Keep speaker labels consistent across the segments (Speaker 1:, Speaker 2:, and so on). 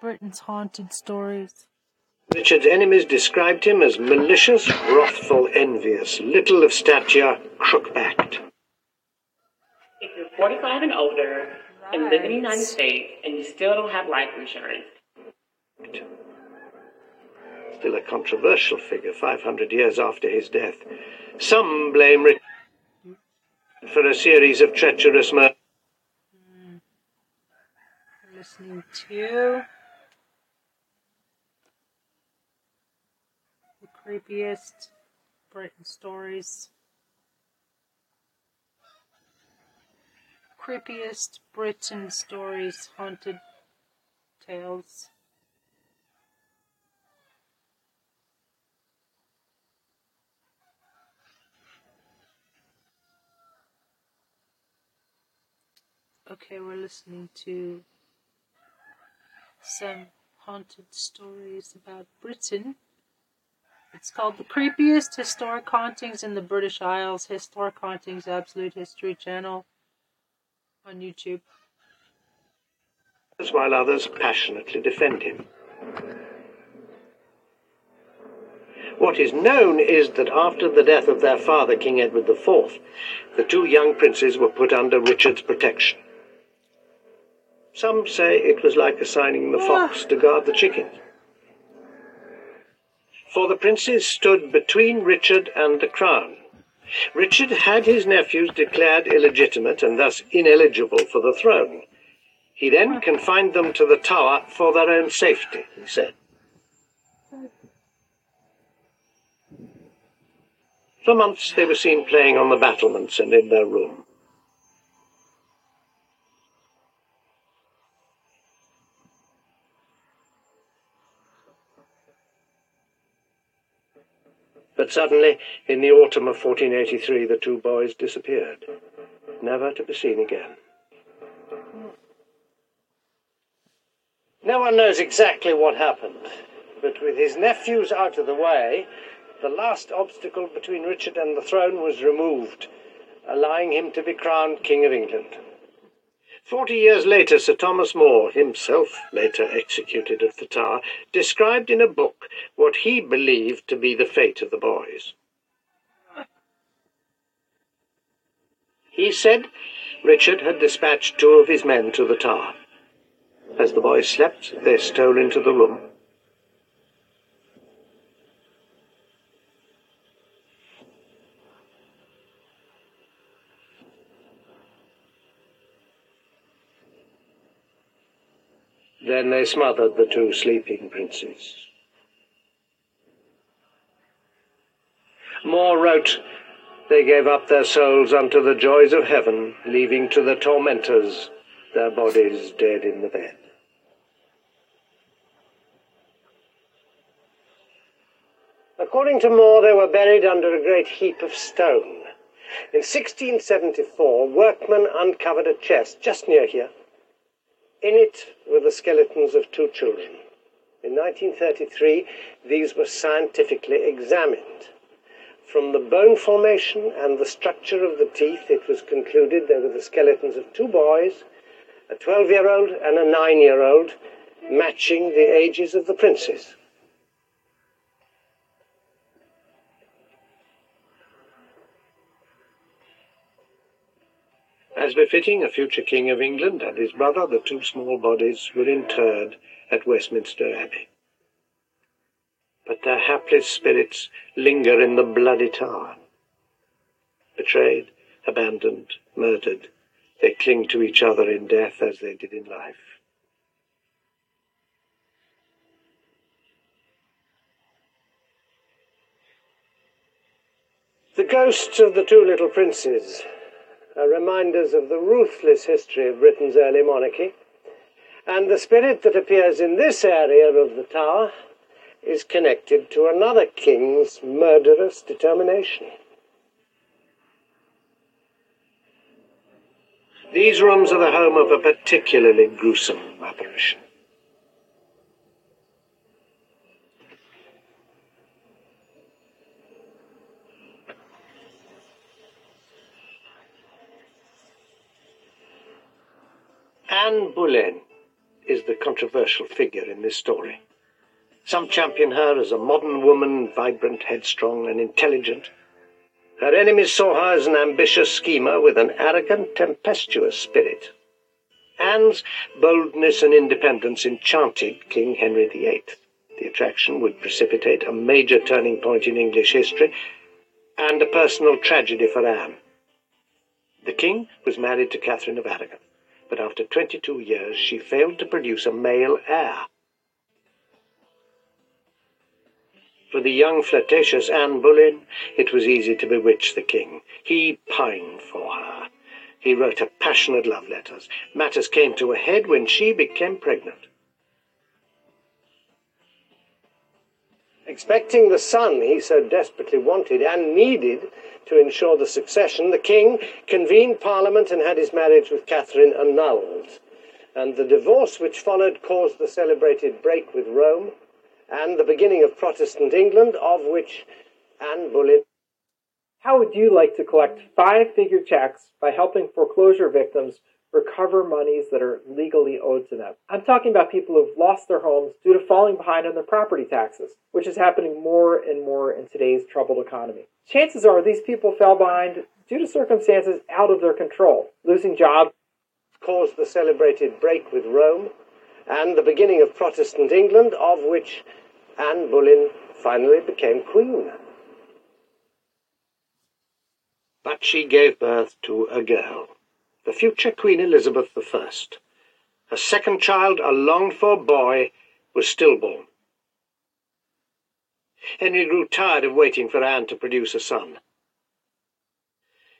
Speaker 1: Britain's haunted stories.
Speaker 2: Richard's enemies described him as malicious, wrathful, envious, little of stature, crook-backed.
Speaker 3: If you're 45 and older and live in the United States and you still don't have life insurance,
Speaker 2: Still a controversial figure 500 years after his death. Some blame Richard for a series of treacherous murders. Hmm.
Speaker 1: Listening to creepiest Britain stories. Creepiest Britain stories, haunted tales. Okay, we're listening to some haunted stories about Britain. It's called The Creepiest Historic Hauntings in the British Isles, Historic Hauntings Absolute History Channel on YouTube.
Speaker 2: while others passionately defend him. What is known is that after the death of their father, King Edward IV, the two young princes were put under Richard's protection. Some say it was like assigning the ah. fox to guard the chicken. For the princes stood between Richard and the crown. Richard had his nephews declared illegitimate and thus ineligible for the throne. He then confined them to the tower for their own safety, he said. For months they were seen playing on the battlements and in their room. But suddenly, in the autumn of 1483, the two boys disappeared, never to be seen again. No one knows exactly what happened, but with his nephews out of the way, the last obstacle between Richard and the throne was removed, allowing him to be crowned King of England. Forty years later, Sir Thomas More, himself later executed at the Tower, described in a book what he believed to be the fate of the boys. He said Richard had dispatched two of his men to the Tower. As the boys slept, they stole into the room. Then they smothered the two sleeping princes. More wrote, They gave up their souls unto the joys of heaven, leaving to the tormentors their bodies dead in the bed. According to More, they were buried under a great heap of stone. In 1674, workmen uncovered a chest just near here. In it were the skeletons of two children. In 1933, these were scientifically examined. From the bone formation and the structure of the teeth, it was concluded they were the skeletons of two boys, a 12 year old and a 9 year old, matching the ages of the princes. As befitting a future King of England and his brother, the two small bodies were interred at Westminster Abbey. But their hapless spirits linger in the bloody tower. Betrayed, abandoned, murdered, they cling to each other in death as they did in life. The ghosts of the two little princes are reminders of the ruthless history of Britain's early monarchy, and the spirit that appears in this area of the tower is connected to another king's murderous determination. These rooms are the home of a particularly gruesome apparition. Anne Boleyn is the controversial figure in this story. Some champion her as a modern woman, vibrant, headstrong, and intelligent. Her enemies saw her as an ambitious schemer with an arrogant, tempestuous spirit. Anne's boldness and independence enchanted King Henry VIII. The attraction would precipitate a major turning point in English history and a personal tragedy for Anne. The king was married to Catherine of Aragon, but after 22 years she failed to produce a male heir. For the young flirtatious Anne Boleyn, it was easy to bewitch the king. He pined for her. He wrote her passionate love letters. Matters came to a head when she became pregnant. Expecting the son he so desperately wanted and needed to ensure the succession, the king convened parliament and had his marriage with Catherine annulled. And the divorce which followed caused the celebrated break with Rome and the beginning of Protestant England, of which Anne Boleyn
Speaker 4: how would you like to collect five figure checks by helping foreclosure victims recover monies that are legally owed to them? I'm talking about people who've lost their homes due to falling behind on their property taxes, which is happening more and more in today's troubled economy. Chances are these people fell behind due to circumstances out of their control, losing jobs.
Speaker 2: Caused the celebrated break with Rome and the beginning of Protestant England, of which Anne Boleyn finally became queen. But she gave birth to a girl, the future Queen Elizabeth I. Her second child, a longed for boy, was stillborn. Henry grew tired of waiting for Anne to produce a son.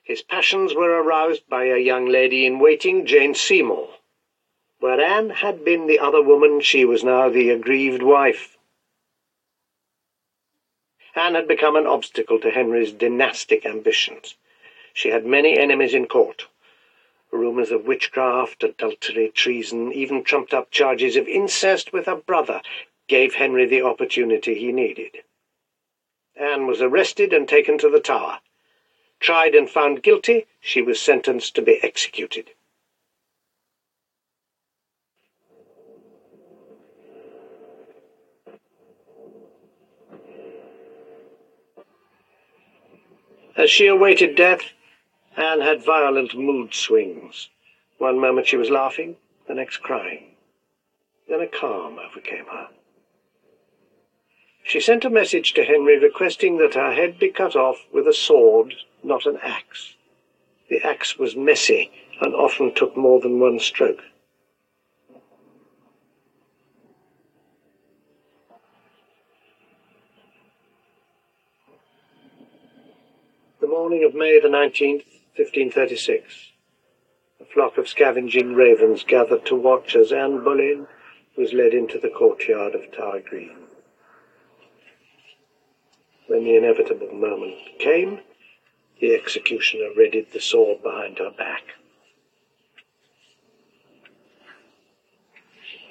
Speaker 2: His passions were aroused by a young lady in waiting, Jane Seymour. Where Anne had been the other woman, she was now the aggrieved wife. Anne had become an obstacle to Henry's dynastic ambitions. She had many enemies in court. Rumours of witchcraft, adultery, treason, even trumped up charges of incest with her brother gave Henry the opportunity he needed. Anne was arrested and taken to the Tower. Tried and found guilty, she was sentenced to be executed. As she awaited death, Anne had violent mood swings. One moment she was laughing, the next crying. Then a calm overcame her. She sent a message to Henry requesting that her head be cut off with a sword, not an axe. The axe was messy and often took more than one stroke. The morning of May the 19th, 1536. A flock of scavenging ravens gathered to watch as Anne Boleyn was led into the courtyard of Tower Green. When the inevitable moment came, the executioner readied the sword behind her back.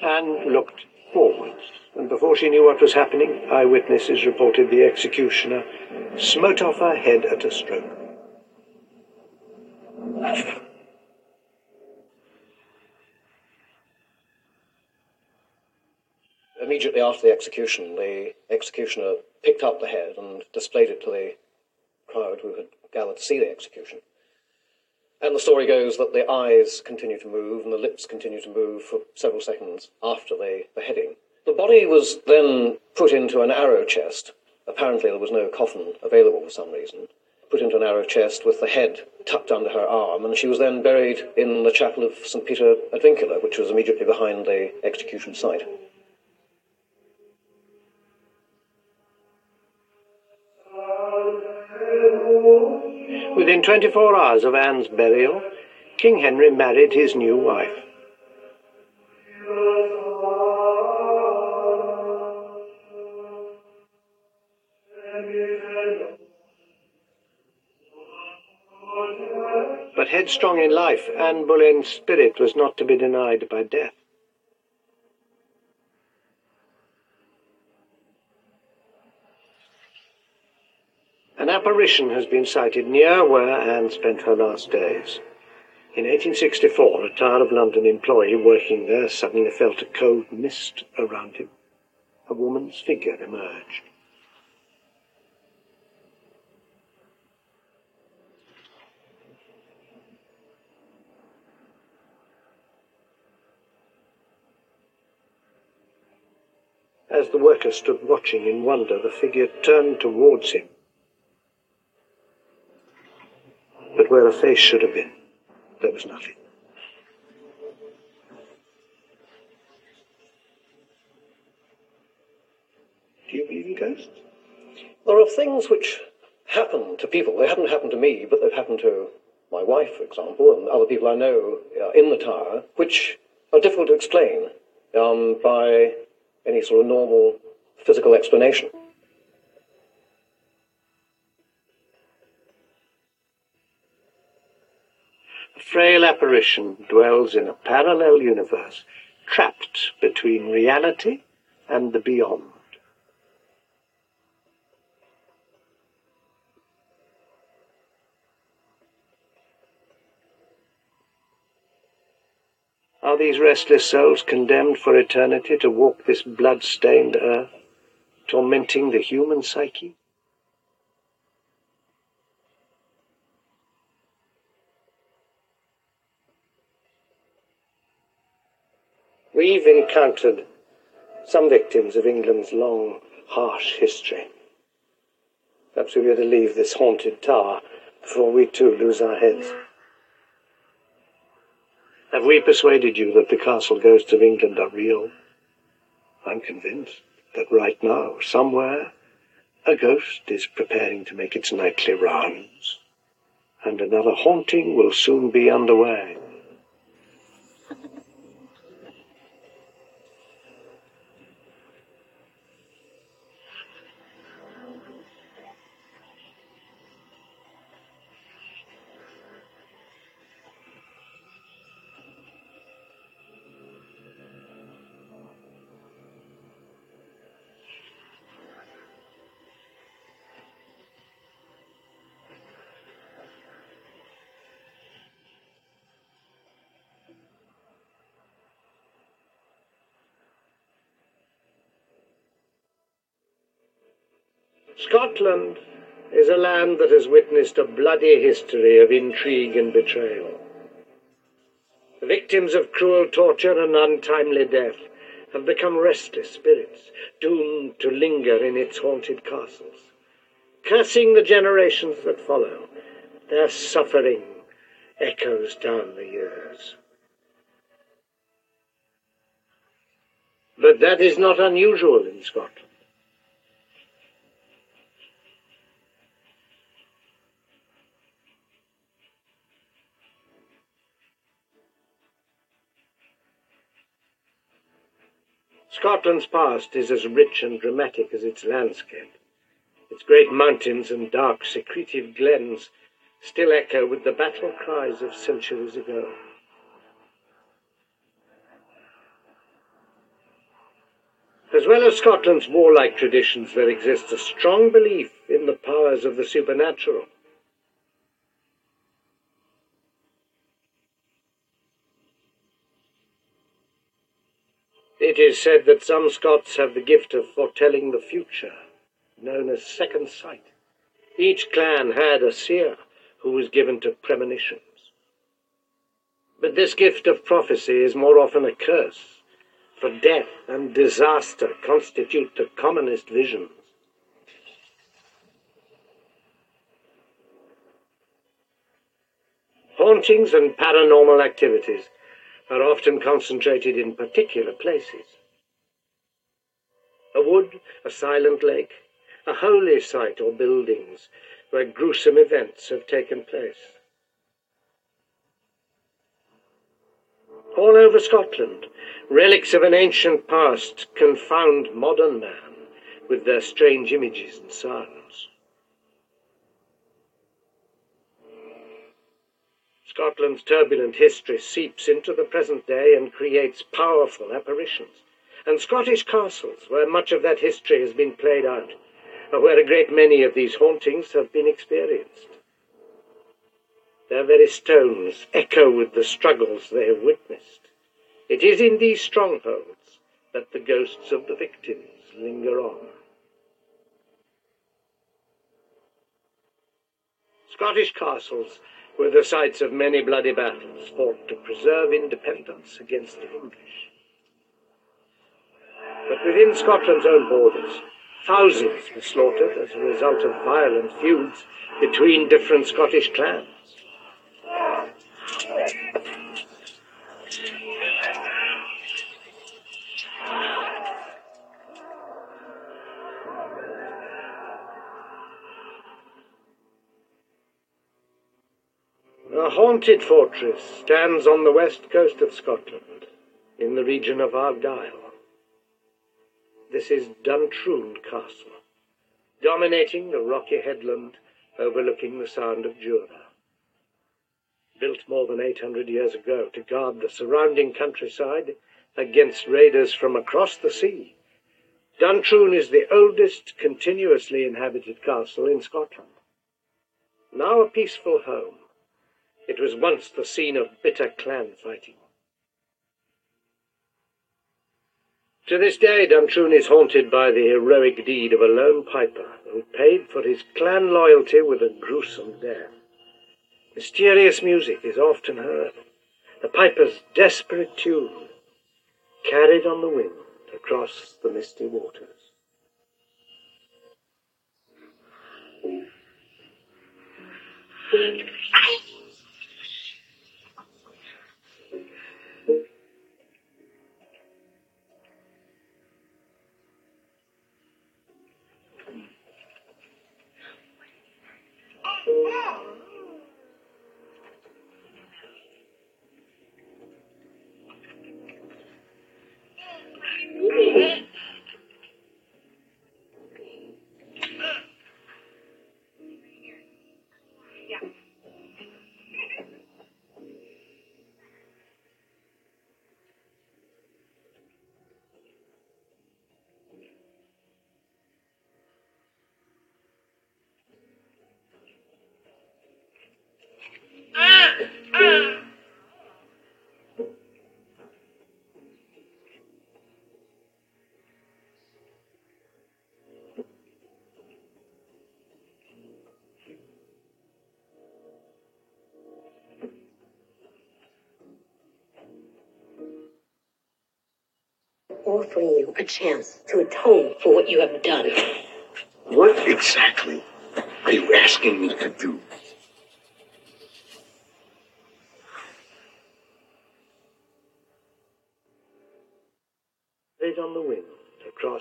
Speaker 2: Anne looked forwards, and before she knew what was happening, eyewitnesses reported the executioner smote off her head at a stroke.
Speaker 5: Immediately after the execution, the executioner picked up the head and displayed it to the crowd who had gathered to see the execution. And the story goes that the eyes continue to move and the lips continue to move for several seconds after the beheading. The body was then put into an arrow chest. Apparently, there was no coffin available for some reason put into an arrow chest with the head tucked under her arm, and she was then buried in the chapel of St. Peter ad Vincula, which was immediately behind the execution site.
Speaker 2: Within 24 hours of Anne's burial, King Henry married his new wife. Headstrong in life, Anne Boleyn's spirit was not to be denied by death. An apparition has been sighted near where Anne spent her last days. In 1864, a Tower of London employee working there suddenly felt a cold mist around him. A woman's figure emerged. As the worker stood watching in wonder, the figure turned towards him. But where a face should have been, there was nothing. Do you believe in ghosts?
Speaker 5: There are things which happen to people. They haven't happened to me, but they've happened to my wife, for example, and other people I know uh, in the tower, which are difficult to explain um, by any sort of normal physical explanation.
Speaker 2: A frail apparition dwells in a parallel universe, trapped between reality and the beyond. Are these restless souls condemned for eternity to walk this blood-stained earth, tormenting the human psyche? We've encountered some victims of England's long, harsh history. Perhaps we better leave this haunted tower before we too lose our heads. Have we persuaded you that the castle ghosts of England are real? I'm convinced that right now, somewhere, a ghost is preparing to make its nightly rounds, and another haunting will soon be underway. Scotland is a land that has witnessed a bloody history of intrigue and betrayal. The victims of cruel torture and untimely death have become restless spirits, doomed to linger in its haunted castles. Cursing the generations that follow, their suffering echoes down the years. But that is not unusual in Scotland. Scotland's past is as rich and dramatic as its landscape. Its great mountains and dark, secretive glens still echo with the battle cries of centuries ago. As well as Scotland's warlike traditions, there exists a strong belief in the powers of the supernatural. It is said that some Scots have the gift of foretelling the future, known as second sight. Each clan had a seer who was given to premonitions. But this gift of prophecy is more often a curse, for death and disaster constitute the commonest visions. Hauntings and paranormal activities are often concentrated in particular places. A wood, a silent lake, a holy site or buildings where gruesome events have taken place. All over Scotland, relics of an ancient past confound modern man with their strange images and sounds. Scotland's turbulent history seeps into the present day and creates powerful apparitions. And Scottish castles, where much of that history has been played out, are where a great many of these hauntings have been experienced. Their very stones echo with the struggles they have witnessed. It is in these strongholds that the ghosts of the victims linger on. Scottish castles were the sites of many bloody battles fought to preserve independence against the English. But within Scotland's own borders, thousands were slaughtered as a result of violent feuds between different Scottish clans. A haunted fortress stands on the west coast of Scotland, in the region of Argyll. This is Duntroon Castle, dominating the rocky headland overlooking the Sound of Jura. Built more than 800 years ago to guard the surrounding countryside against raiders from across the sea, Duntroon is the oldest continuously inhabited castle in Scotland. Now a peaceful home, it was once the scene of bitter clan fighting. To this day, Duntroon is haunted by the heroic deed of a lone piper who paid for his clan loyalty with a gruesome death. Mysterious music is often heard, the piper's desperate tune, carried on the wind across the misty waters.
Speaker 6: Offering you a chance to atone for what you have done.
Speaker 7: What exactly are you asking me to do?
Speaker 2: Played on the wind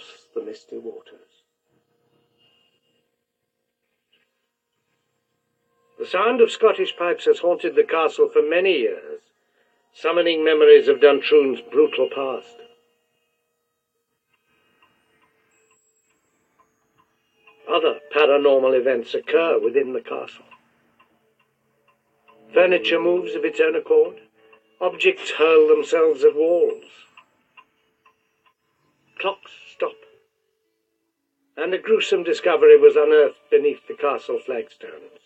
Speaker 2: across the misty waters. The sound of Scottish pipes has haunted the castle for many years, summoning memories of Duntroon's brutal past. Other paranormal events occur within the castle. Furniture moves of its own accord. Objects hurl themselves at walls. Clocks stop. And a gruesome discovery was unearthed beneath the castle flagstones.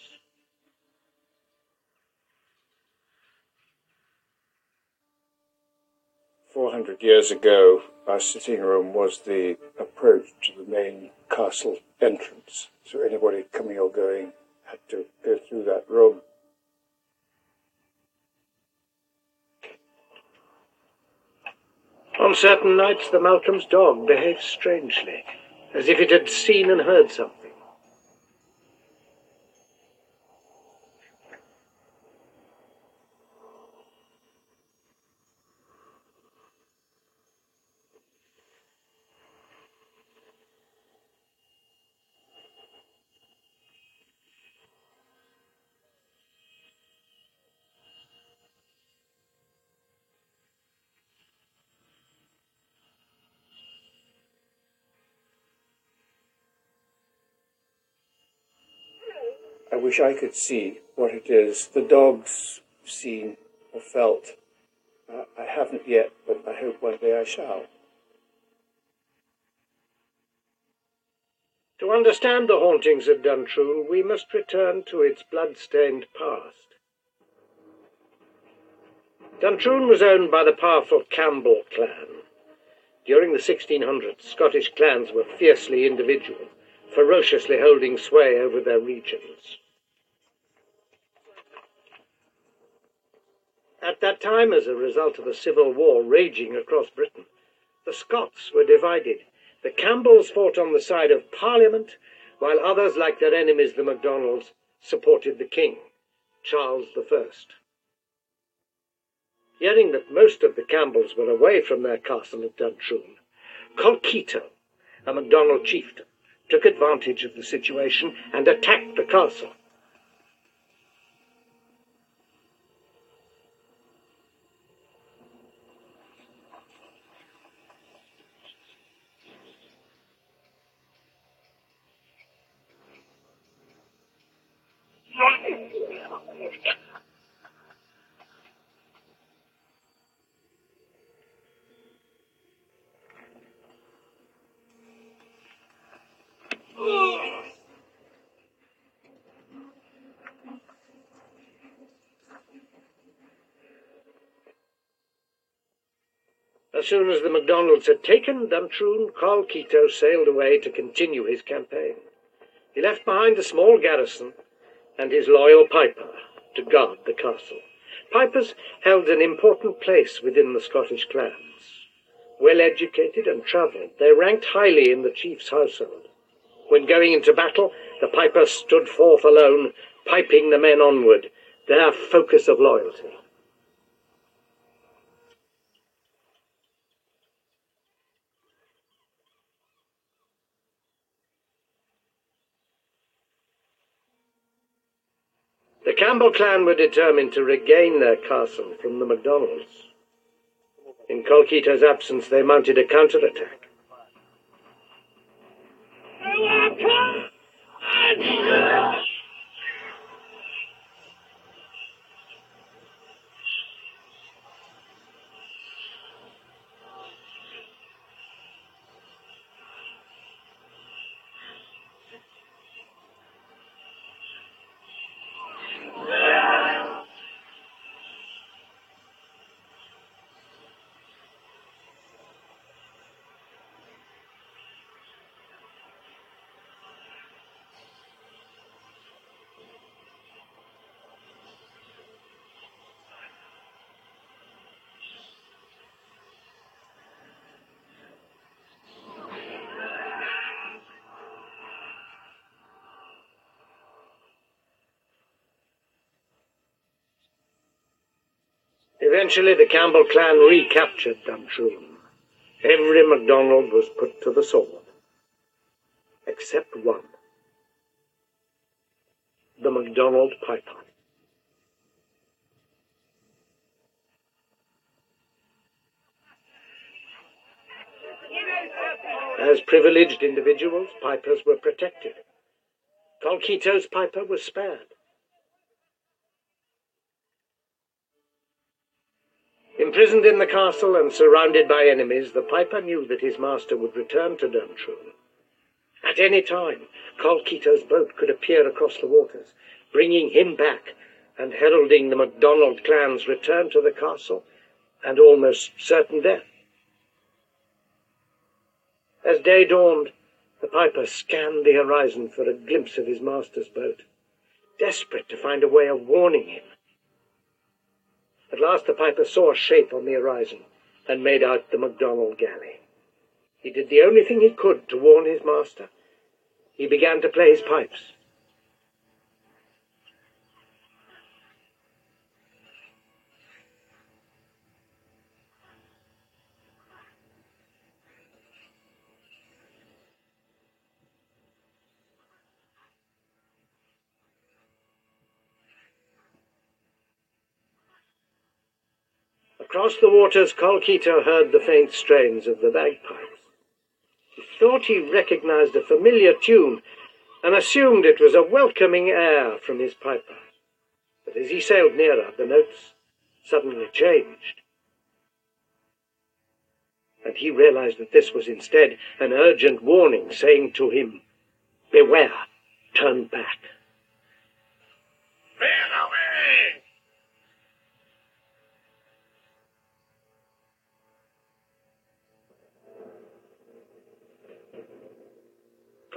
Speaker 8: Four hundred years ago, our sitting room was the approach to the main castle entrance. So anybody coming or going had to go through that room.
Speaker 2: On certain nights, the Malcolm's dog behaved strangely, as if it had seen and heard something.
Speaker 8: I wish I could see what it is the dog's seen or felt. Uh, I haven't yet, but I hope one day I shall.
Speaker 2: To understand the hauntings of Duntroon, we must return to its blood-stained past. Duntroon was owned by the powerful Campbell clan. During the 1600s, Scottish clans were fiercely individual, ferociously holding sway over their regions. At that time, as a result of a civil war raging across Britain, the Scots were divided. The Campbells fought on the side of Parliament, while others, like their enemies the MacDonalds, supported the king, Charles I. Hearing that most of the Campbells were away from their castle at Duntroon, Colkitto, a MacDonald chieftain, took advantage of the situation and attacked the castle. As soon as the MacDonalds had taken Duntroon, Colkitto sailed away to continue his campaign. He left behind a small garrison and his loyal piper to guard the castle. Pipers held an important place within the Scottish clans. Well educated and travelled, they ranked highly in the chief's household. When going into battle, the piper stood forth alone, piping the men onward, their focus of loyalty. The Campbell clan were determined to regain their castle from the MacDonalds. In Colkitto's absence, they mounted a counterattack. Eventually, the Campbell clan recaptured Duntroon. Every MacDonald was put to the sword. Except one. The MacDonald Piper. As privileged individuals, pipers were protected. Colkitto's piper was spared. Imprisoned in the castle and surrounded by enemies, the piper knew that his master would return to Duntroon. At any time, Colkitto's boat could appear across the waters, bringing him back and heralding the MacDonald clan's return to the castle and almost certain death. As day dawned, the piper scanned the horizon for a glimpse of his master's boat, desperate to find a way of warning him. At last the piper saw a shape on the horizon and made out the MacDonald galley. He did the only thing he could to warn his master. He began to play his pipes. Across the waters, Colkitto heard the faint strains of the bagpipes. He thought he recognized a familiar tune and assumed it was a welcoming air from his piper. But as he sailed nearer, the notes suddenly changed. And he realized that this was instead an urgent warning saying to him, Beware, turn back.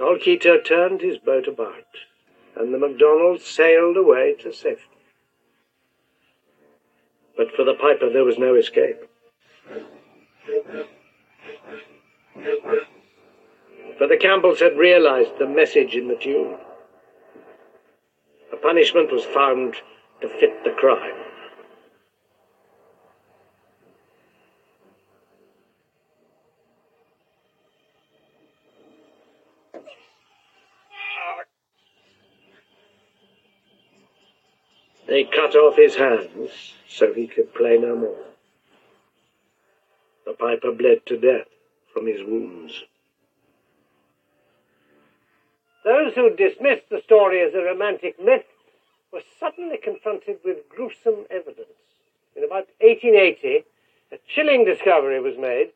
Speaker 2: Colkitto turned his boat about, and the MacDonald sailed away to safety. But for the piper there was no escape. For the Campbells had realized the message in the tune. A punishment was found to fit the crime. They cut off his hands so he could play no more. The piper bled to death from his wounds. Those who dismissed the story as a romantic myth were suddenly confronted with gruesome evidence. In about 1880, a chilling discovery was made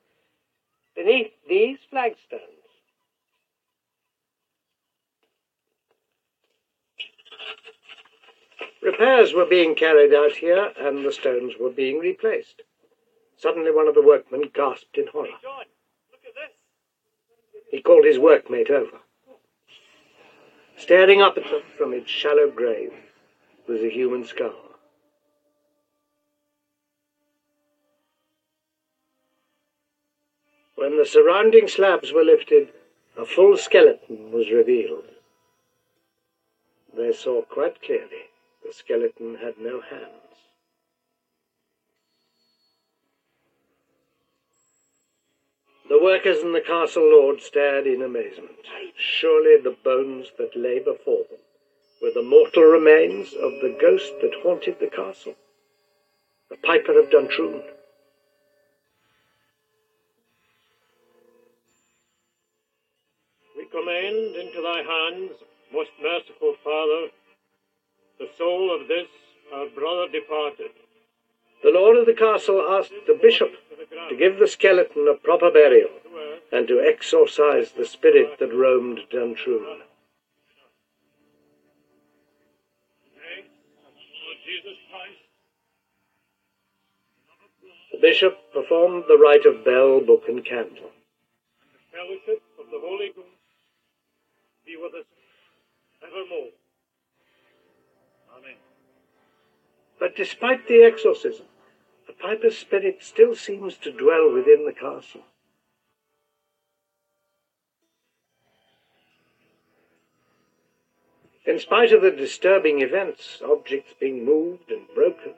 Speaker 2: beneath these flagstones. Repairs were being carried out here, and the stones were being replaced. Suddenly, one of the workmen gasped in horror. He called his workmate over. Staring up at them from its shallow grave was a human skull. When the surrounding slabs were lifted, a full skeleton was revealed. They saw quite clearly the skeleton had no hands. The workers and the castle lord stared in amazement. Surely the bones that lay before them were the mortal remains of the ghost that haunted the castle, the Piper of Duntroon.
Speaker 9: We commend into thy hands, most merciful Father, the soul of this our brother departed.
Speaker 2: The lord of the castle asked the bishop to give the skeleton a proper burial and to exorcise the spirit that roamed Duntroon.
Speaker 9: Jesus Christ,
Speaker 2: The bishop performed the rite of bell, book, and candle.
Speaker 9: the fellowship of the Holy Ghost, be with us evermore.
Speaker 2: But despite the exorcism, the piper's spirit still seems to dwell within the castle. In spite of the disturbing events, objects being moved and broken,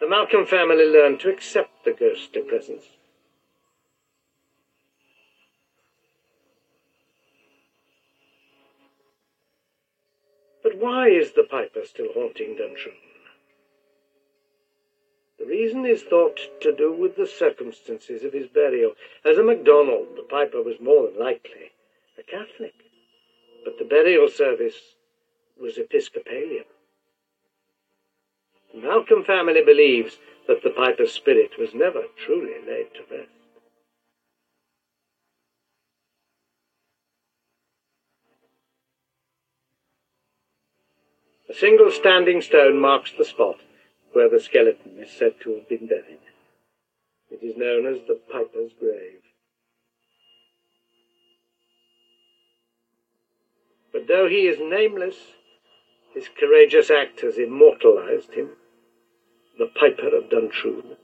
Speaker 2: the Malcolm family learned to accept the ghostly presence. But why is the piper still haunting Duntroon? The reason is thought to do with the circumstances of his burial. As a MacDonald, the piper was more than likely a Catholic, but the burial service was Episcopalian. The Malcolm family believes that the piper's spirit was never truly laid to rest. A single standing stone marks the spot where the skeleton is said to have been buried. It is known as the Piper's Grave. But though he is nameless, his courageous act has immortalized him, the Piper of Duntroon.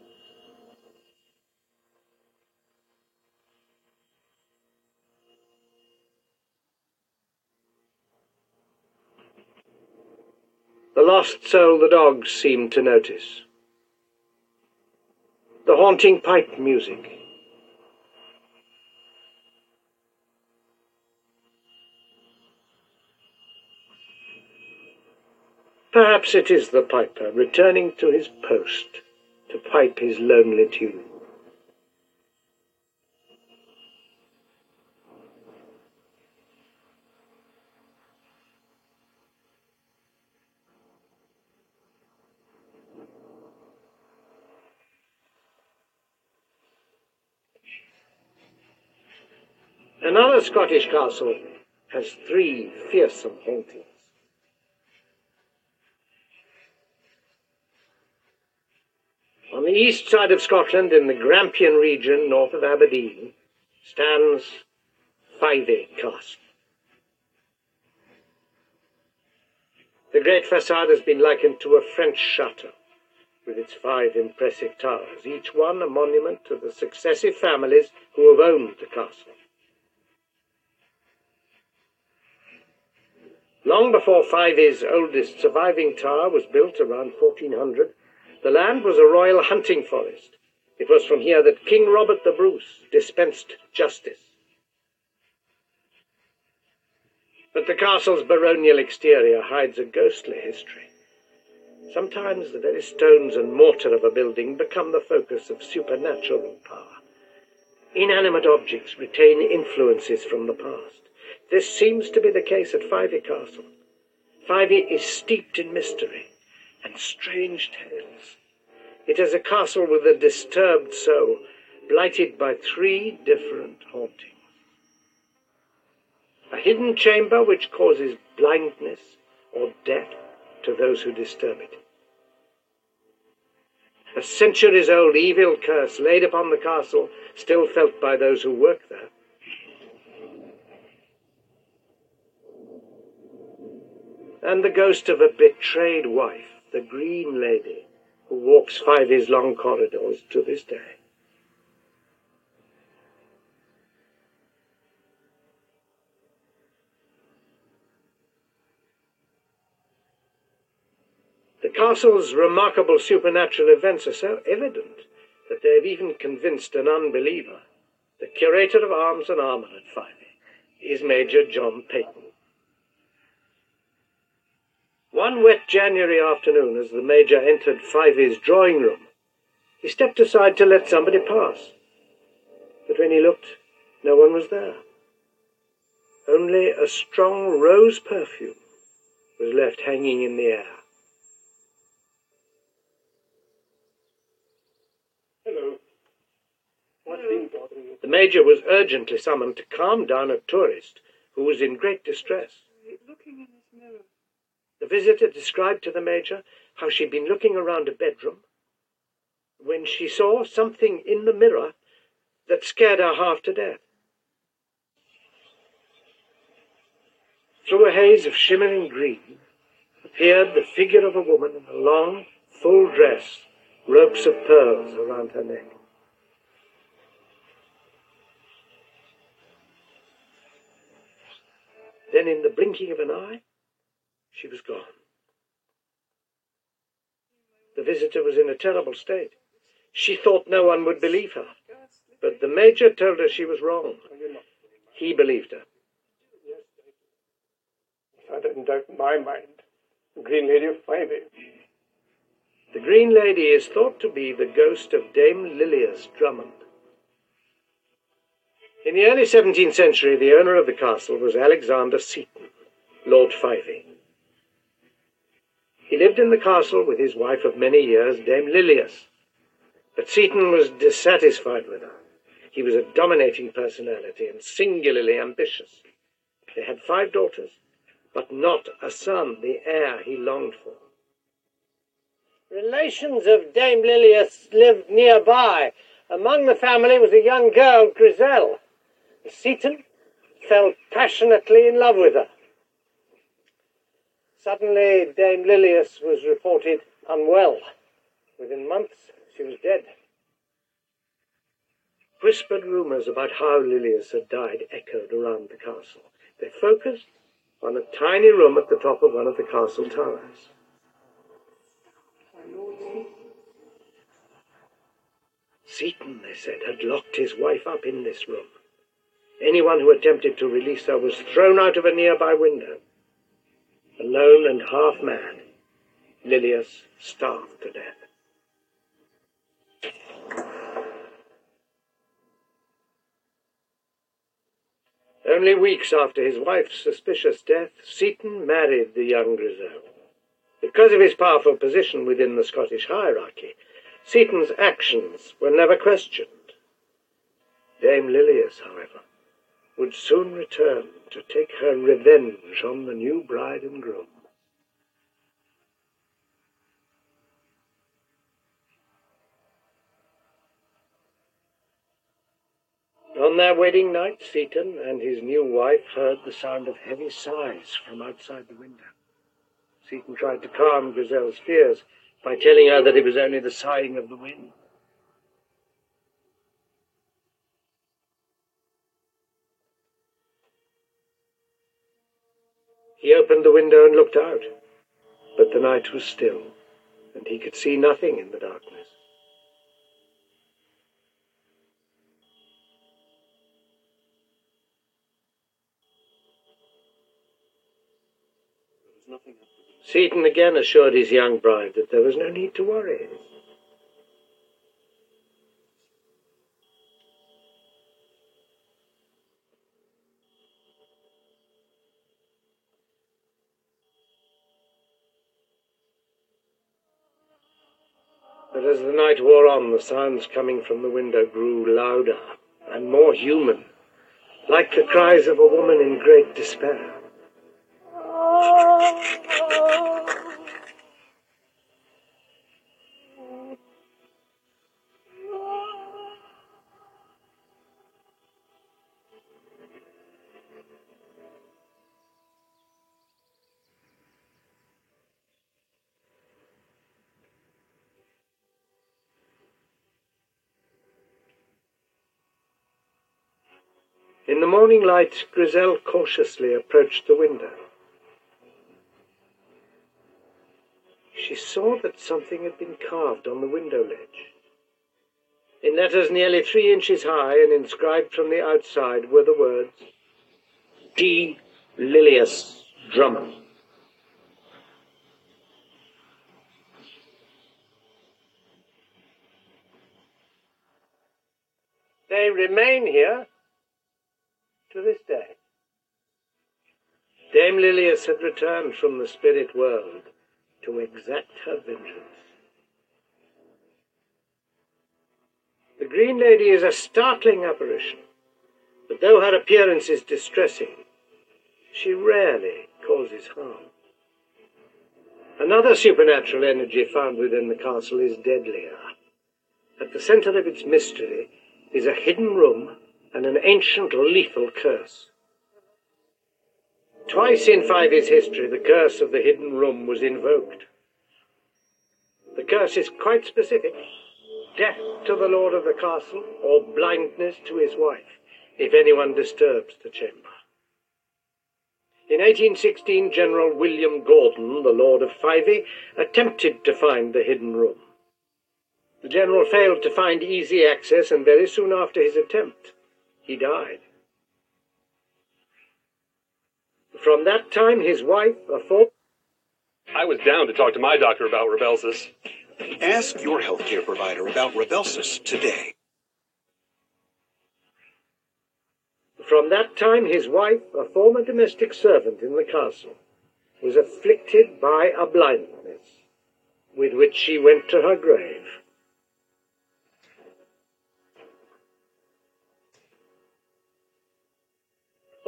Speaker 2: The lost soul the dogs seem to notice. The haunting pipe music. Perhaps it is the piper returning to his post to pipe his lonely tune. The Scottish castle has three fearsome paintings. On the east side of Scotland, in the Grampian region north of Aberdeen, stands Fyvie Castle. The great facade has been likened to a French chateau, with its five impressive towers, each one a monument to the successive families who have owned the castle. Long before Fyvie's oldest surviving tower was built around 1400, the land was a royal hunting forest. It was from here that King Robert the Bruce dispensed justice. But the castle's baronial exterior hides a ghostly history. Sometimes the very stones and mortar of a building become the focus of supernatural power. Inanimate objects retain influences from the past. This seems to be the case at Fyvie Castle. Fyvie is steeped in mystery and strange tales. It is a castle with a disturbed soul, blighted by three different hauntings. A hidden chamber which causes blindness or death to those who disturb it. A centuries old evil curse laid upon the castle, still felt by those who work there. And the ghost of a betrayed wife, the Green Lady, who walks Fyvie's long corridors to this day. The castle's remarkable supernatural events are so evident that they have even convinced an unbeliever. The curator of arms and armour at Fyvie is Major John Peyton. One wet January afternoon, as the Major entered Fyvie's drawing room, he stepped aside to let somebody pass. But when he looked, no one was there. Only a strong rose perfume was left hanging in the air.
Speaker 9: Hello. What's been bothering you?
Speaker 2: The Major was urgently summoned to calm down a tourist who was in great distress.
Speaker 9: Looking in his mirror.
Speaker 2: The visitor described to the Major how she'd been looking around a bedroom when she saw something in the mirror that scared her half to death. Through a haze of shimmering green appeared the figure of a woman in a long, full dress, ropes of pearls around her neck. Then, in the blinking of an eye, she was gone. The visitor was in a terrible state. She thought no one would believe her, but the Major told her she was wrong. He believed her.
Speaker 9: I didn't doubt my mind. The Green Lady of Fyvie.
Speaker 2: The Green Lady is thought to be the ghost of Dame Lilias Drummond. In the early 17th century, the owner of the castle was Alexander Seaton, Lord Fyvie. He lived in the castle with his wife of many years, Dame Lilias. But Seaton was dissatisfied with her. He was a dominating personality and singularly ambitious. They had five daughters, but not a son, the heir he longed for. Relations of Dame Lilias lived nearby. Among the family was a young girl, Grizel. Seaton fell passionately in love with her. Suddenly, Dame Lilias was reported unwell. Within months, she was dead. Whispered rumours about how Lilias had died echoed around the castle. They focused on a tiny room at the top of one of the castle towers. Seaton, they said, had locked his wife up in this room. Anyone who attempted to release her was thrown out of a nearby window. Alone and half mad, Lilias starved to death. Only weeks after his wife's suspicious death, Seaton married the young Grizel. Because of his powerful position within the Scottish hierarchy, Seaton's actions were never questioned. Dame Lilias, however, would soon return to take her revenge on the new bride and groom. On their wedding night, Seaton and his new wife heard the sound of heavy sighs from outside the window. Seaton tried to calm Grizel's fears by telling her that it was only the sighing of the wind. He opened the window and looked out, but the night was still, and he could see nothing in the darkness. Seaton again assured his young bride that there was no need to worry. But as the night wore on, the sounds coming from the window grew louder and more human, like the cries of a woman in great despair. In the morning light, Grizel cautiously approached the window. She saw that something had been carved on the window ledge. In letters nearly three inches high and inscribed from the outside were the words D. Lilias Drummond. They remain here to this day. Dame Lilias had returned from the spirit world to exact her vengeance. The Green Lady is a startling apparition, but though her appearance is distressing, she rarely causes harm. Another supernatural energy found within the castle is deadlier. At the center of its mystery is a hidden room and an ancient lethal curse. Twice in Fyvie's history, the curse of the hidden room was invoked. The curse is quite specific death to the lord of the castle, or blindness to his wife, if anyone disturbs the chamber. In 1816, General William Gordon, the Lord of Fyvie, attempted to find the hidden room. The general failed to find easy access, and very soon after his attempt, he died. From that time, his wife, a four.
Speaker 10: I was down to talk to my doctor about Rybelsus.
Speaker 11: Ask your healthcare provider about Rybelsus today.
Speaker 2: From that time, his wife, a former domestic servant in the castle, was afflicted by a blindness with which she went to her grave.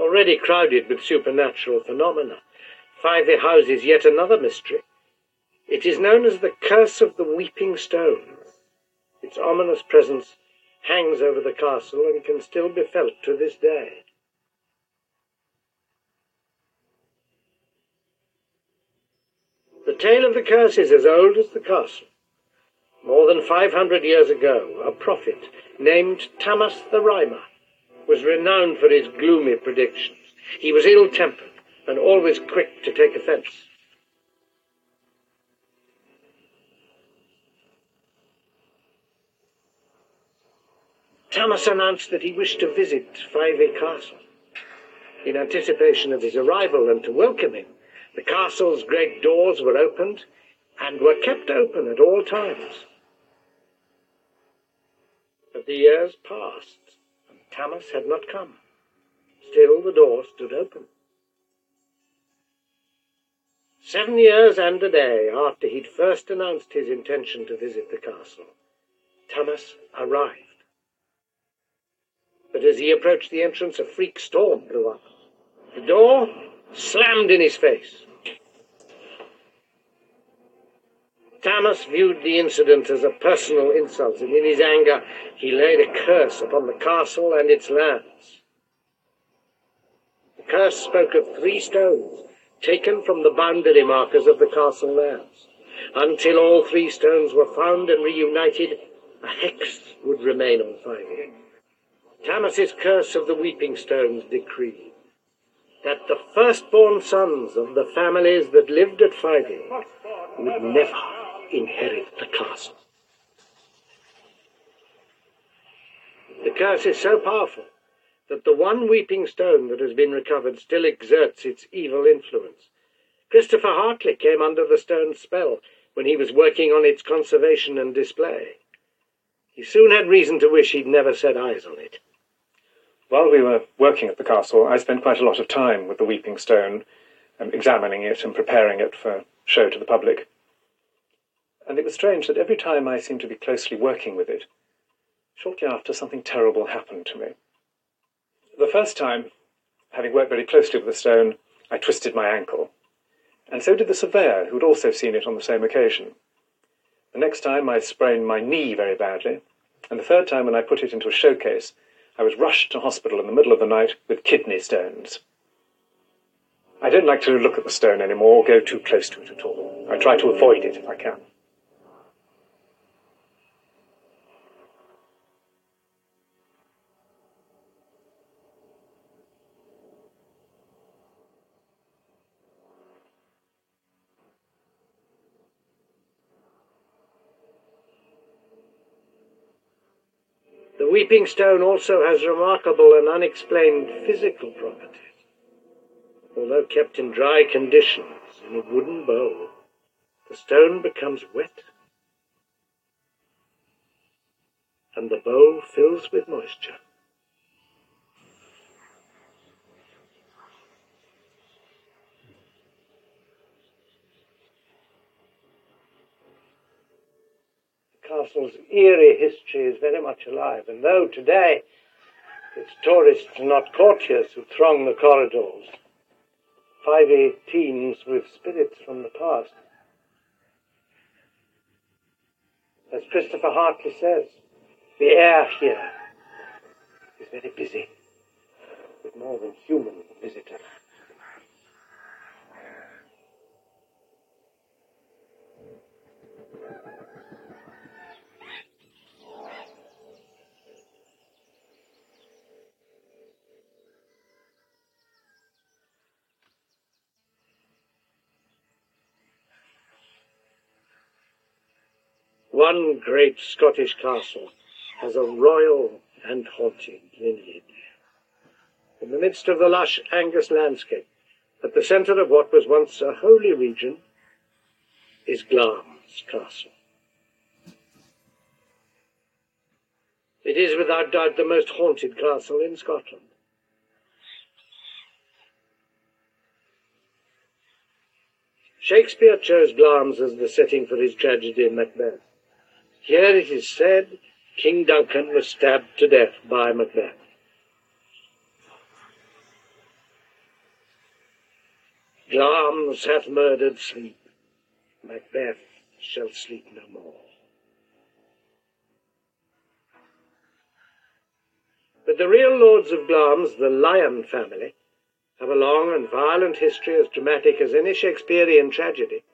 Speaker 2: Already crowded with supernatural phenomena, Fyvie houses yet another mystery. It is known as the Curse of the Weeping Stone. Its ominous presence hangs over the castle and can still be felt to this day. The tale of the curse is as old as the castle. More than 500 years ago, a prophet named Thomas the Rhymer was renowned for his gloomy predictions. He was ill tempered and always quick to take offense. Thomas announced that he wished to visit Fyvie Castle. In anticipation of his arrival and to welcome him, the castle's great doors were opened and were kept open at all times. But the years passed, Thomas had not come. Still, the door stood open. Seven years and a day after he'd first announced his intention to visit the castle, Thomas arrived. But as he approached the entrance, a freak storm blew up. The door slammed in his face. Thomas viewed the incident as a personal insult, and in his anger he laid a curse upon the castle and its lands. The curse spoke of three stones taken from the boundary markers of the castle lands. Until all three stones were found and reunited, a hex would remain on Fyvie. Thomas's curse of the Weeping Stones decreed that the firstborn sons of the families that lived at Fyvie would never inherit the castle. The curse is so powerful that the one weeping stone that has been recovered still exerts its evil influence. Christopher Hartley came under the stone's spell when he was working on its conservation and display. He soon had reason to wish he'd never set eyes on it.
Speaker 12: While we were working at the castle, I spent quite a lot of time with the Weeping Stone, um, examining it and preparing it for show to the public. And it was strange that every time I seemed to be closely working with it, shortly after something terrible happened to me. The first time, having worked very closely with the stone, I twisted my ankle, and so did the surveyor, who had also seen it on the same occasion. The next time I sprained my knee very badly, and the third time when I put it into a showcase, I was rushed to hospital in the middle of the night with kidney stones. I don't like to look at the stone anymore or go too close to it at all. I try to avoid it if I can.
Speaker 2: Weeping stone also has remarkable and unexplained physical properties. Although kept in dry conditions in a wooden bowl, the stone becomes wet and the bowl fills with moisture. Castle's eerie history is very much alive, and though today it's tourists not courtiers who throng the corridors, Fyvie teems with spirits from the past. As Christopher Hartley says, the air here is very busy with more than human visitors. One great Scottish castle has a royal and haunting lineage. In the midst of the lush Angus landscape, at the centre of what was once a holy region, is Glamis Castle. It is without doubt the most haunted castle in Scotland. Shakespeare chose Glamis as the setting for his tragedy Macbeth. Here it is said King Duncan was stabbed to death by Macbeth. Glamis hath murdered sleep. Macbeth shall sleep no more. But the real lords of Glamis, the Lyon family, have a long and violent history as dramatic as any Shakespearean tragedy.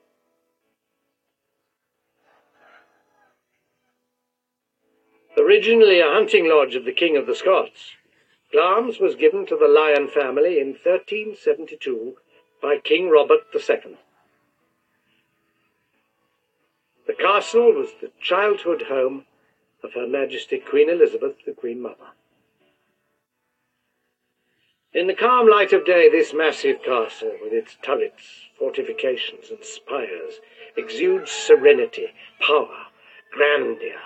Speaker 2: Originally a hunting lodge of the King of the Scots, Glamis was given to the Lyon family in 1372 by King Robert II. The castle was the childhood home of Her Majesty Queen Elizabeth, the Queen Mother. In the calm light of day, this massive castle, with its turrets, fortifications, and spires, exudes serenity, power, grandeur,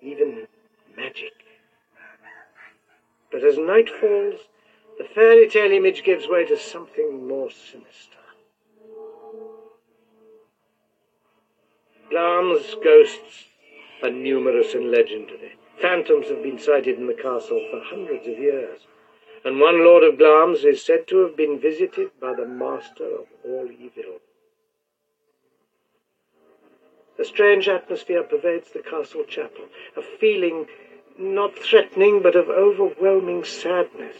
Speaker 2: even magic. But as night falls, the fairy tale image gives way to something more sinister. Glamis ghosts are numerous and legendary. Phantoms have been sighted in the castle for hundreds of years, and one Lord of Glamis is said to have been visited by the master of all evil. A strange atmosphere pervades the castle chapel, a feeling not threatening but of overwhelming sadness,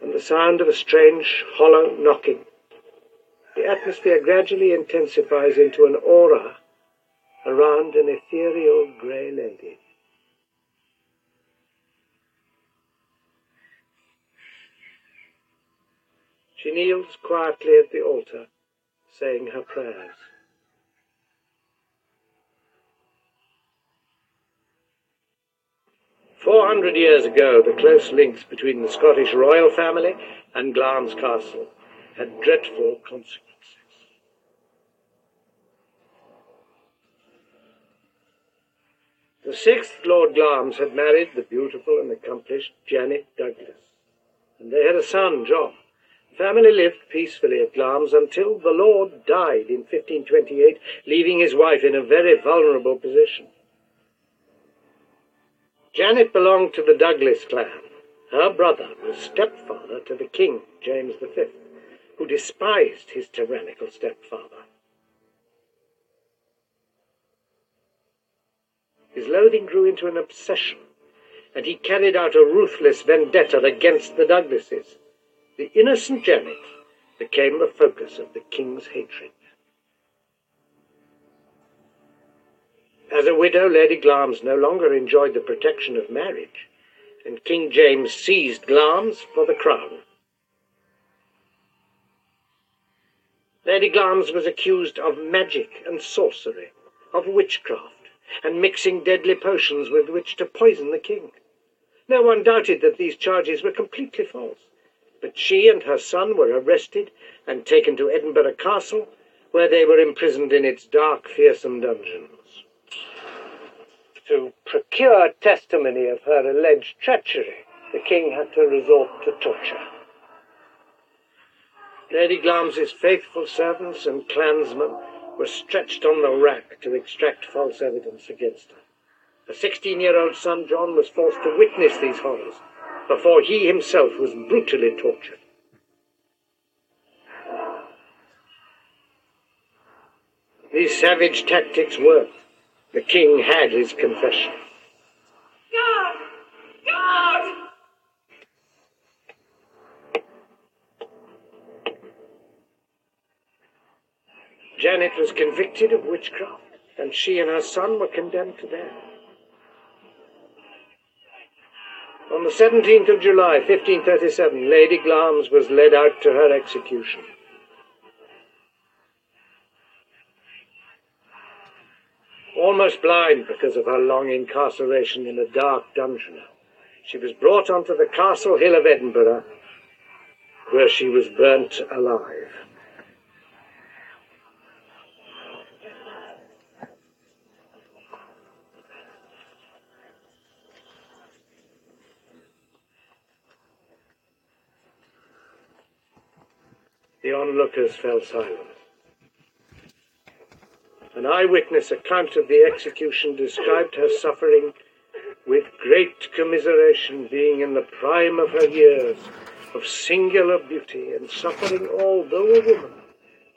Speaker 2: and the sound of a strange, hollow knocking the atmosphere gradually intensifies into an aura around an ethereal grey lady. She kneels quietly at the altar, saying her prayers. Four hundred years ago, the close links between the Scottish royal family and Glamis Castle had dreadful consequences. The sixth Lord Glamis had married the beautiful and accomplished Janet Douglas, and they had a son, John. The family lived peacefully at Glamis until the Lord died in 1528, leaving his wife in a very vulnerable position. Janet belonged to the Douglas clan. Her brother was stepfather to the king, James V, who despised his tyrannical stepfather. His loathing grew into an obsession, and he carried out a ruthless vendetta against the Douglases. The innocent Janet became the focus of the king's hatred. Uh, As a widow, Lady Glamis no longer enjoyed the protection of marriage, and King James seized Glamis for the crown. Lady Glamis was accused of magic and sorcery, of witchcraft, and mixing deadly potions with which to poison the king. No one doubted that these charges were completely false, but she and her son were arrested and taken to Edinburgh Castle, where they were imprisoned in its dark, fearsome dungeons. To procure testimony of her alleged treachery, the king had to resort to torture. Lady Glamis's faithful servants and clansmen were stretched on the rack to extract false evidence against her. A 16 year old son, John, was forced to witness these horrors before he himself was brutally tortured. These savage tactics worked. The king had his confession.
Speaker 13: God! God!
Speaker 2: Janet was convicted of witchcraft, and she and her son were condemned to death. On the 17th of July, 1537, Lady Glamis was led out to her execution. Almost blind because of her long incarceration in a dark dungeon, she was brought onto the Castle Hill of Edinburgh, where she was burnt alive. The onlookers fell silent. An eyewitness account of the execution described her suffering with great commiseration, being in the prime of her years, of singular beauty, and suffering, although a woman,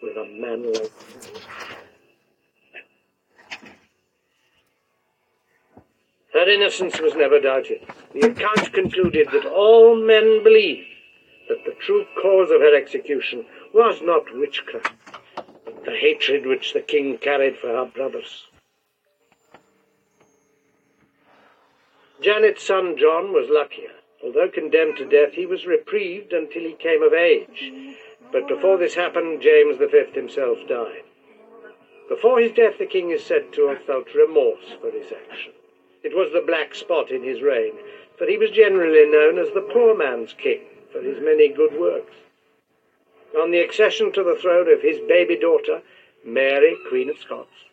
Speaker 2: with a manlike. Her innocence was never doubted. The account concluded that all men believed that the true cause of her execution was not witchcraft, the hatred which the king carried for her brothers. Janet's son John was luckier. Although condemned to death, he was reprieved until he came of age. But before this happened, James V himself died. Before his death, the king is said to have felt remorse for his action. It was the black spot in his reign, for he was generally known as the poor man's king for his many good works. On the accession to the throne of his baby daughter, Mary, Queen of Scots,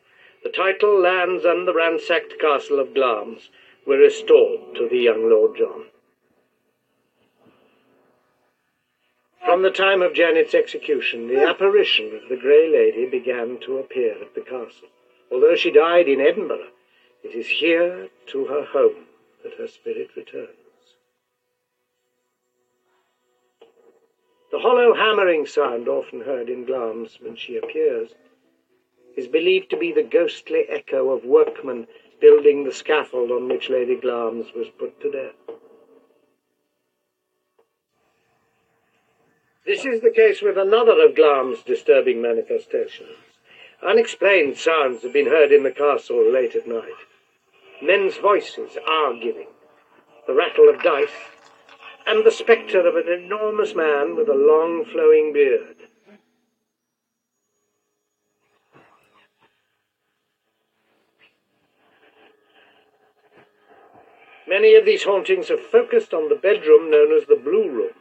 Speaker 2: the title, lands, and the ransacked castle of Glamis were restored to the young Lord John. From the time of Janet's execution, the apparition of the Grey Lady began to appear at the castle. Although she died in Edinburgh, it is here to her home that her spirit returns. The hollow hammering sound often heard in Glamis when she appears is believed to be the ghostly echo of workmen building the scaffold on which Lady Glamis was put to death. This is the case with another of Glam's disturbing manifestations. Unexplained sounds have been heard in the castle late at night. Men's voices are arguing, the rattle of dice, and the spectre of an enormous man with a long flowing beard. Many of these hauntings have focused on the bedroom known as the Blue Room.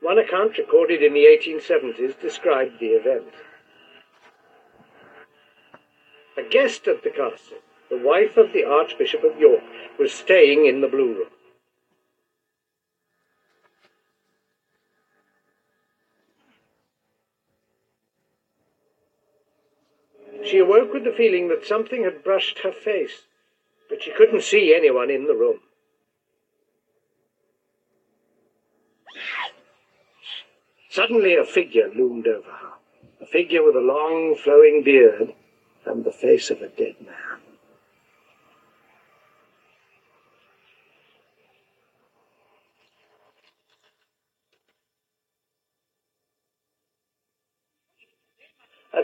Speaker 2: One account recorded in the 1870s described the event. A guest at the castle, the wife of the Archbishop of York, was staying in the Blue Room. She awoke with the feeling that something had brushed her face, but she couldn't see anyone in the room. Suddenly a figure loomed over her, a figure with a long flowing beard and the face of a dead man.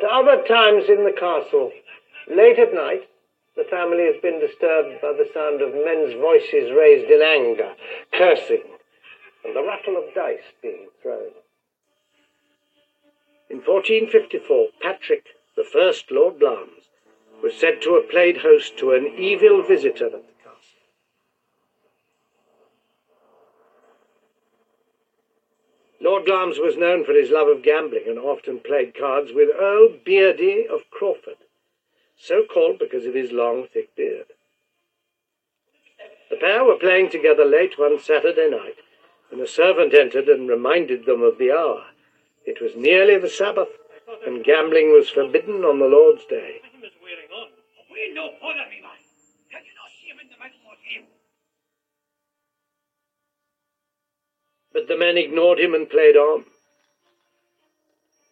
Speaker 2: At other times in the castle, late at night, the family has been disturbed by the sound of men's voices raised in anger, cursing, and the rattle of dice being thrown. In 1454, Patrick, the first Lord Glamis, was said to have played host to an evil visitor at the castle. Lord Glamis was known for his love of gambling and often played cards with Earl Beardy of Crawford, so called because of his long, thick beard. The pair were playing together late one Saturday night when a servant entered and reminded them of the hour. It was nearly the Sabbath, and gambling was forbidden on the Lord's Day.
Speaker 13: We no bother me, man. Can you not see him in the middle of him?
Speaker 2: But the men ignored him and played on.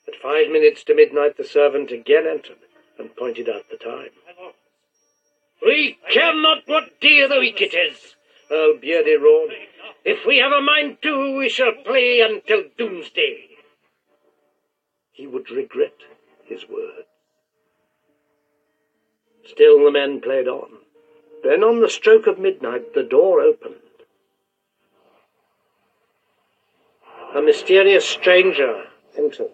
Speaker 2: At five minutes to midnight, the servant again entered and pointed out the time. We care not what day of the week it is, Earl Beardy roared. If we have a mind to, we shall play until doomsday. He would regret his words. Still the men played on. Then, on the stroke of midnight, the door opened. A mysterious stranger entered.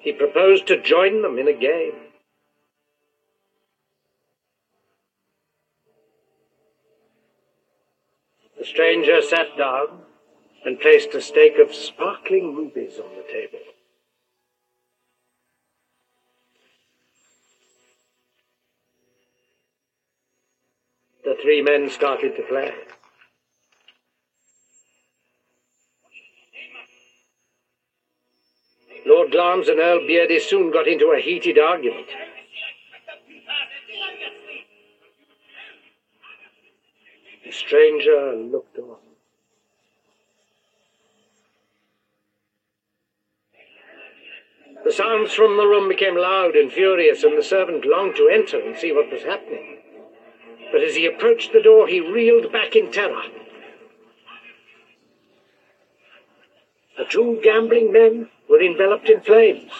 Speaker 2: He proposed to join them in a game. The stranger sat down and placed a stake of sparkling rubies on the table. The three men started to play. Lord Glamis and Earl Beardy soon got into a heated argument. The stranger looked on. The sounds from the room became loud and furious, and the servant longed to enter and see what was happening. But as he approached the door, he reeled back in terror. The two gambling men were enveloped in flames.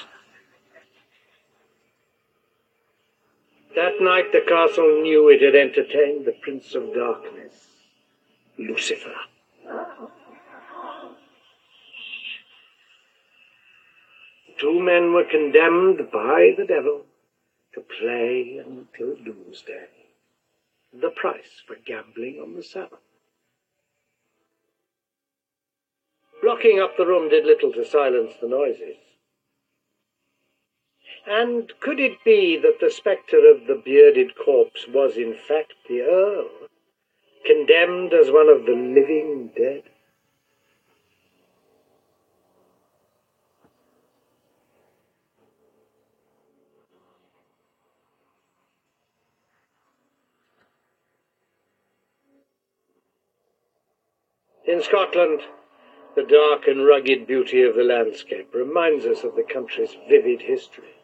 Speaker 2: That night, the castle knew it had entertained the Prince of Darkness, Lucifer. Two men were condemned by the devil to play until doomsday. The price for gambling on the Sabbath. Blocking up the room did little to silence the noises. And could it be that the spectre of the bearded corpse was in fact the Earl, condemned as one of the living dead? In Scotland, the dark and rugged beauty of the landscape reminds us of the country's vivid history.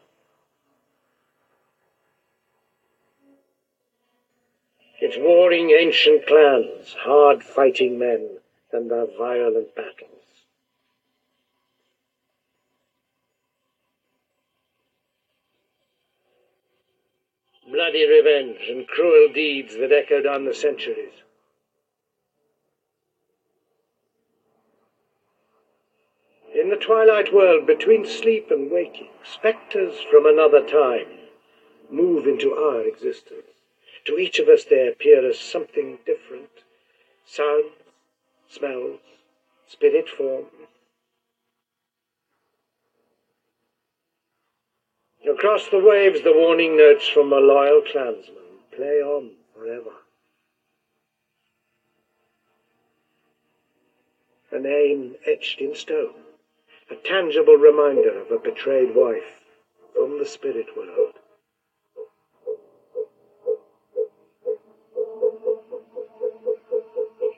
Speaker 2: Its warring ancient clans, hard fighting men, and their violent battles. Bloody revenge and cruel deeds that echoed on the centuries. In the twilight world between sleep and waking, spectres from another time move into our existence. To each of us they appear as something different sounds, smells, spirit forms. Across the waves, the warning notes from a loyal clansman play on forever. A name etched in stone, a tangible reminder of a betrayed wife from the spirit world.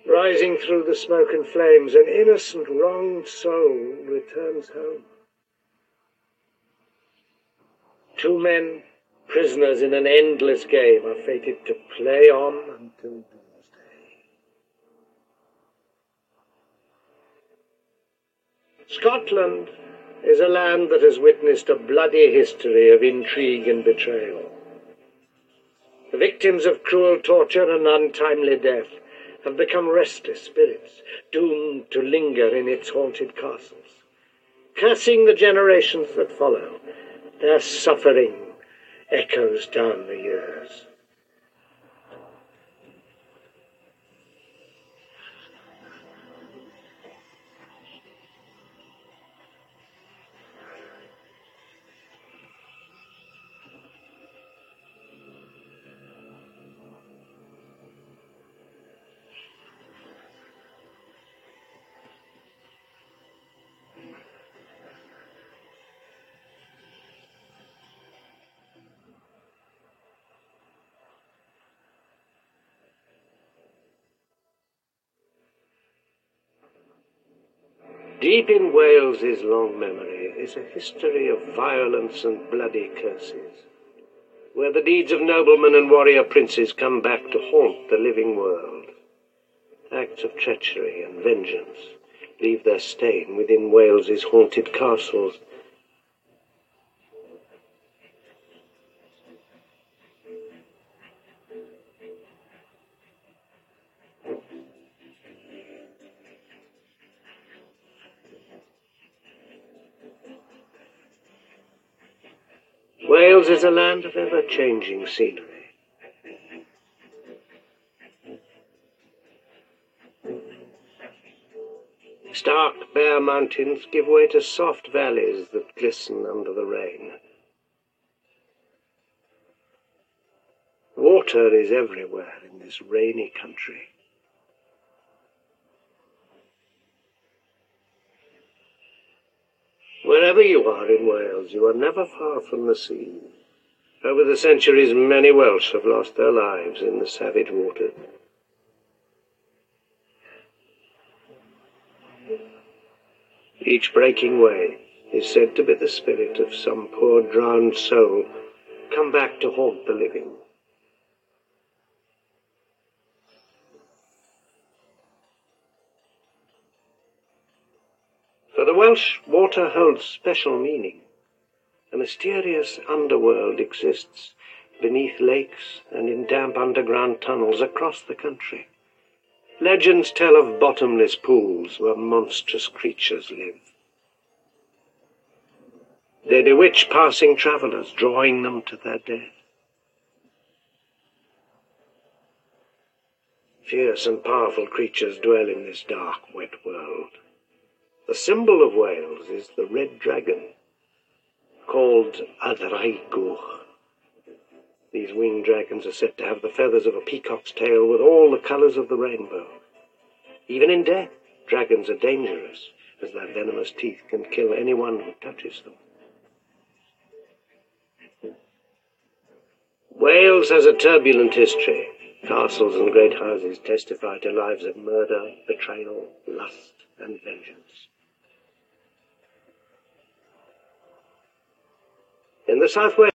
Speaker 2: Rising through the smoke and flames, an innocent, wronged soul returns home. Two men, prisoners in an endless game, are fated to play on until. Scotland is a land that has witnessed a bloody history of intrigue and betrayal. The victims of cruel torture and untimely death have become restless spirits, doomed to linger in its haunted castles, cursing the generations that follow. Their suffering echoes down the years. Deep in Wales's long memory is a history of violence and bloody curses, where the deeds of noblemen and warrior princes come back to haunt the living world. Acts of treachery and vengeance leave their stain within Wales's haunted castles. Wales is a land of ever changing scenery. Stark, bare mountains give way to soft valleys that glisten under the rain. Water is everywhere in this rainy country. Wherever you are in Wales, you are never far from the sea. Over the centuries, many Welsh have lost their lives in the savage water. Each breaking wave is said to be the spirit of some poor drowned soul come back to haunt the living. Welsh, water holds special meaning. A mysterious underworld exists beneath lakes and in damp underground tunnels across the country. Legends tell of bottomless pools where monstrous creatures live. They bewitch passing travellers, drawing them to their death. Fierce and powerful creatures dwell in this dark, wet world. The symbol of Wales is the red dragon, called Y Ddraig Goch. These winged dragons are said to have the feathers of a peacock's tail with all the colours of the rainbow. Even in death, dragons are dangerous, as their venomous teeth can kill anyone who touches them. Wales has a turbulent history. Castles and great houses testify to lives of murder, betrayal, lust, and vengeance. In the southwest,